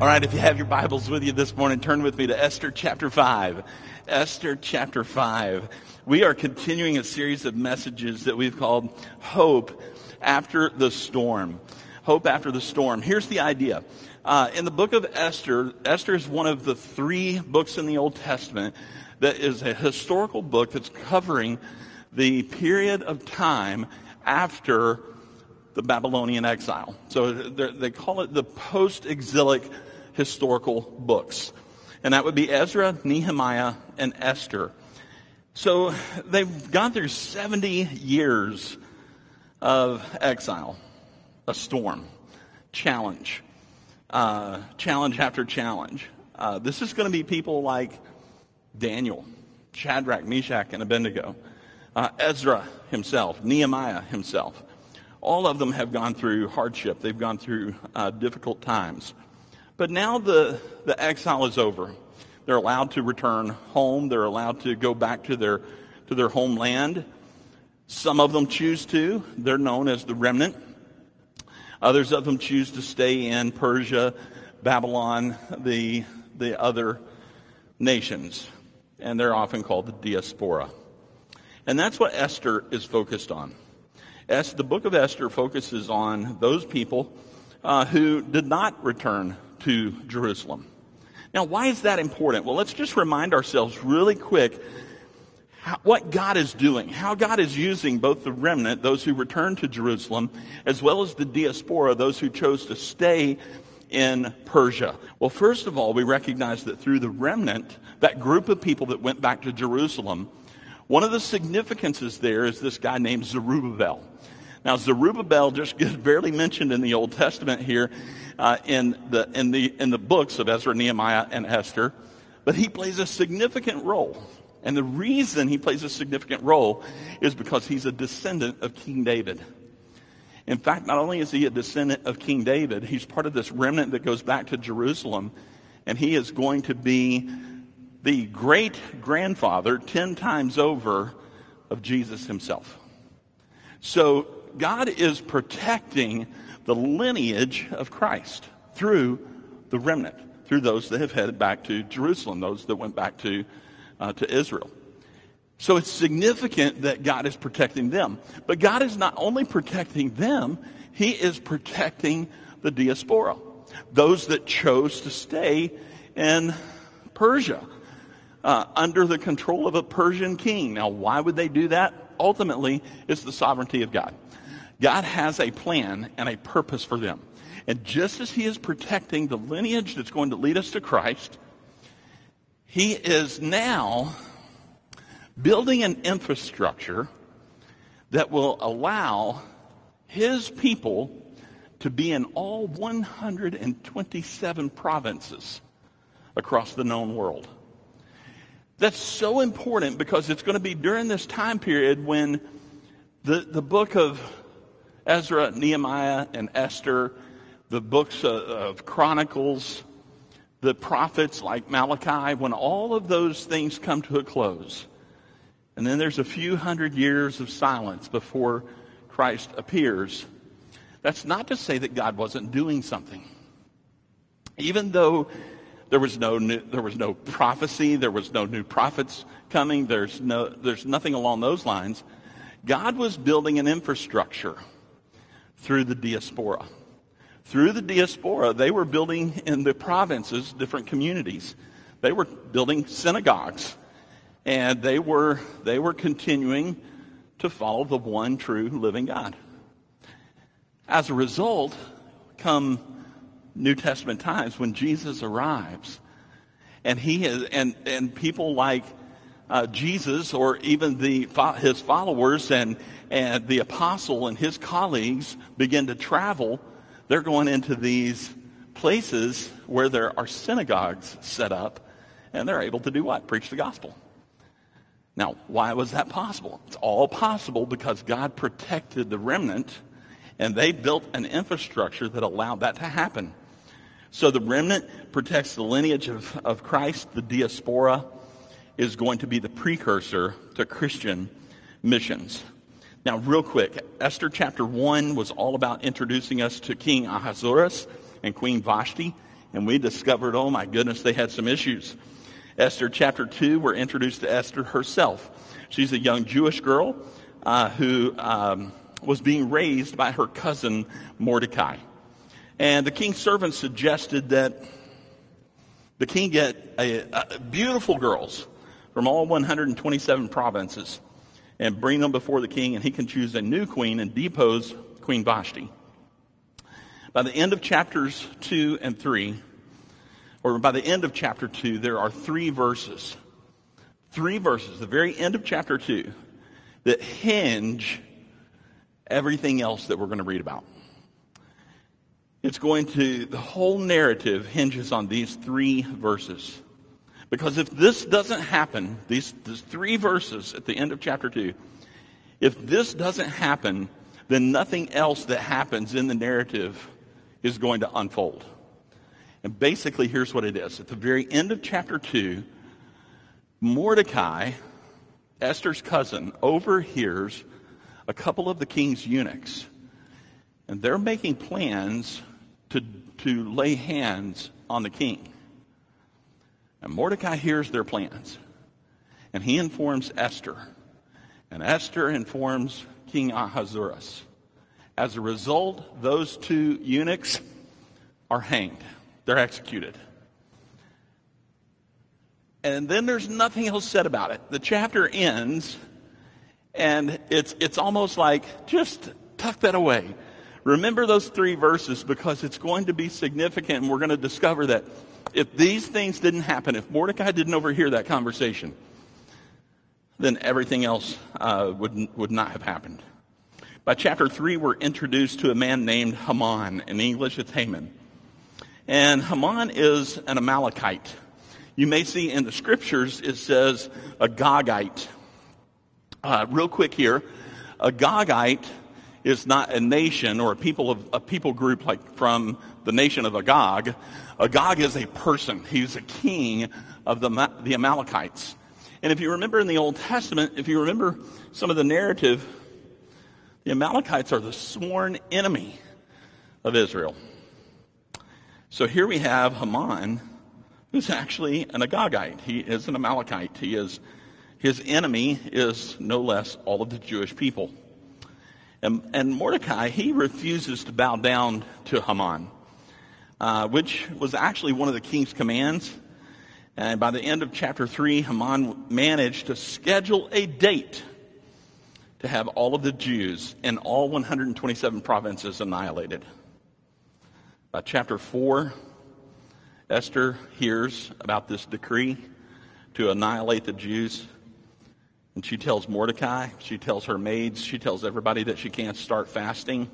All right, if you have your Bibles with you this morning, turn with me to Esther chapter 5. Esther chapter 5. We are continuing a series of messages that we've called Hope After the Storm. Hope After the Storm. Here's the idea. Uh, in the book of Esther, Esther is one of the three books in the Old Testament that is a historical book that's covering the period of time after the Babylonian exile. So they call it the post exilic historical books. And that would be Ezra, Nehemiah, and Esther. So they've gone through 70 years of exile, a storm, challenge, uh, challenge after challenge. Uh, this is going to be people like Daniel, Shadrach, Meshach, and Abednego, uh, Ezra himself, Nehemiah himself. All of them have gone through hardship. They've gone through uh, difficult times. But now the, the exile is over. They're allowed to return home. They're allowed to go back to their, to their homeland. Some of them choose to. They're known as the remnant. Others of them choose to stay in Persia, Babylon, the, the other nations. And they're often called the diaspora. And that's what Esther is focused on. Esther, the book of Esther focuses on those people uh, who did not return to Jerusalem. Now, why is that important? Well, let's just remind ourselves really quick how, what God is doing, how God is using both the remnant, those who returned to Jerusalem, as well as the diaspora, those who chose to stay in Persia. Well, first of all, we recognize that through the remnant, that group of people that went back to Jerusalem, one of the significances there is this guy named Zerubbabel. Now, Zerubbabel just gets barely mentioned in the Old Testament here uh, in, the, in, the, in the books of Ezra, Nehemiah, and Esther, but he plays a significant role. And the reason he plays a significant role is because he's a descendant of King David. In fact, not only is he a descendant of King David, he's part of this remnant that goes back to Jerusalem, and he is going to be the great grandfather, 10 times over, of Jesus himself. So God is protecting the lineage of Christ through the remnant, through those that have headed back to Jerusalem, those that went back to, uh, to Israel. So it's significant that God is protecting them. But God is not only protecting them, He is protecting the diaspora, those that chose to stay in Persia uh, under the control of a Persian king. Now, why would they do that? Ultimately, it's the sovereignty of God. God has a plan and a purpose for them. And just as He is protecting the lineage that's going to lead us to Christ, He is now building an infrastructure that will allow His people to be in all 127 provinces across the known world. That's so important because it's going to be during this time period when the, the book of Ezra, Nehemiah, and Esther, the books of, of Chronicles, the prophets like Malachi, when all of those things come to a close, and then there's a few hundred years of silence before Christ appears, that's not to say that God wasn't doing something. Even though there was no new, there was no prophecy, there was no new prophets coming, there's no there's nothing along those lines. God was building an infrastructure through the diaspora. Through the diaspora, they were building in the provinces different communities. They were building synagogues. And they were, they were continuing to follow the one true living God. As a result, come New Testament times when Jesus arrives, and he is, and, and people like uh, Jesus or even the, his followers and, and the apostle and his colleagues begin to travel, they're going into these places where there are synagogues set up, and they're able to do what? Preach the gospel. Now, why was that possible? It's all possible because God protected the remnant, and they built an infrastructure that allowed that to happen. So the remnant protects the lineage of, of Christ, the diaspora is going to be the precursor to Christian missions. Now, real quick, Esther chapter 1 was all about introducing us to King Ahasuerus and Queen Vashti And we discovered, oh my goodness, they had some issues. Esther chapter 2, we're introduced to Esther herself. She's a young Jewish girl uh, who um, was being raised by her cousin Mordecai. And the king's servant suggested that the king get a, a beautiful girls from all 127 provinces and bring them before the king, and he can choose a new queen and depose Queen Vashti. By the end of chapters 2 and 3, or by the end of chapter 2, there are three verses. Three verses, the very end of chapter 2, that hinge everything else that we're going to read about. It's going to, the whole narrative hinges on these three verses. Because if this doesn't happen, these, these three verses at the end of chapter 2, if this doesn't happen, then nothing else that happens in the narrative is going to unfold. And basically, here's what it is. At the very end of chapter 2, Mordecai, Esther's cousin, overhears a couple of the king's eunuchs. And they're making plans to, to lay hands on the king. And Mordecai hears their plans. And he informs Esther. And Esther informs King Ahasuerus. As a result, those two eunuchs are hanged. They're executed. And then there's nothing else said about it. The chapter ends, and it's, it's almost like just tuck that away. Remember those three verses because it's going to be significant, and we're going to discover that if these things didn't happen, if Mordecai didn't overhear that conversation, then everything else uh, would, would not have happened. By chapter 3, we're introduced to a man named Haman. In English, it's Haman. And Haman is an Amalekite. You may see in the scriptures it says Agagite. Uh, real quick here, Agagite is not a nation or a people of a people group like from the nation of Agag. Agag is a person. He's a king of the, the Amalekites. And if you remember in the Old Testament, if you remember some of the narrative, the Amalekites are the sworn enemy of Israel. So here we have Haman, who's actually an Agagite. He is an Amalekite. He is, his enemy is no less all of the Jewish people. And, and Mordecai, he refuses to bow down to Haman uh, which was actually one of the king's commands. And by the end of chapter 3, Haman managed to schedule a date to have all of the Jews in all 127 provinces annihilated. By chapter 4, Esther hears about this decree to annihilate the Jews. And she tells Mordecai, she tells her maids, she tells everybody that she can't start fasting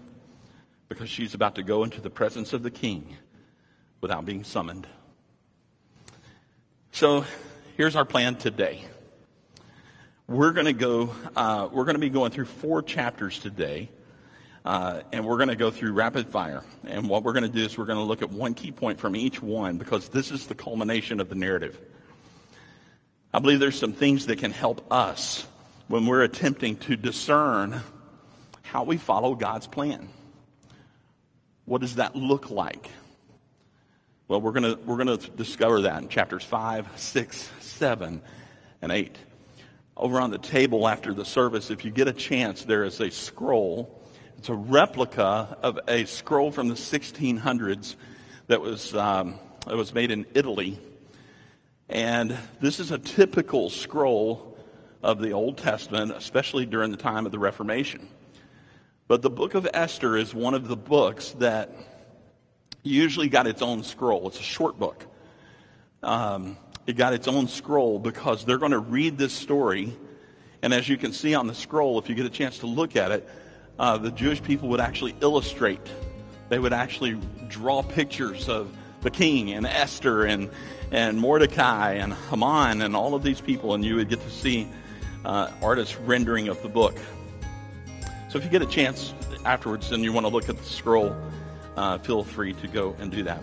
because she's about to go into the presence of the king without being summoned. So here's our plan today. We're going to go, uh, we're going to be going through four chapters today. Uh, and we're going to go through rapid fire. And what we're going to do is we're going to look at one key point from each one because this is the culmination of the narrative. I believe there's some things that can help us when we're attempting to discern how we follow God's plan. What does that look like? Well, we're going we're to discover that in chapters 5, 6, 7, and 8. Over on the table after the service, if you get a chance, there is a scroll. It's a replica of a scroll from the 1600s that was, um, that was made in Italy. And this is a typical scroll of the Old Testament, especially during the time of the Reformation. But the book of Esther is one of the books that usually got its own scroll. It's a short book. Um, it got its own scroll because they're going to read this story. And as you can see on the scroll, if you get a chance to look at it, uh, the Jewish people would actually illustrate. They would actually draw pictures of the king and Esther and, and Mordecai and Haman and all of these people, and you would get to see uh, artists' rendering of the book. So if you get a chance afterwards and you want to look at the scroll, uh, feel free to go and do that.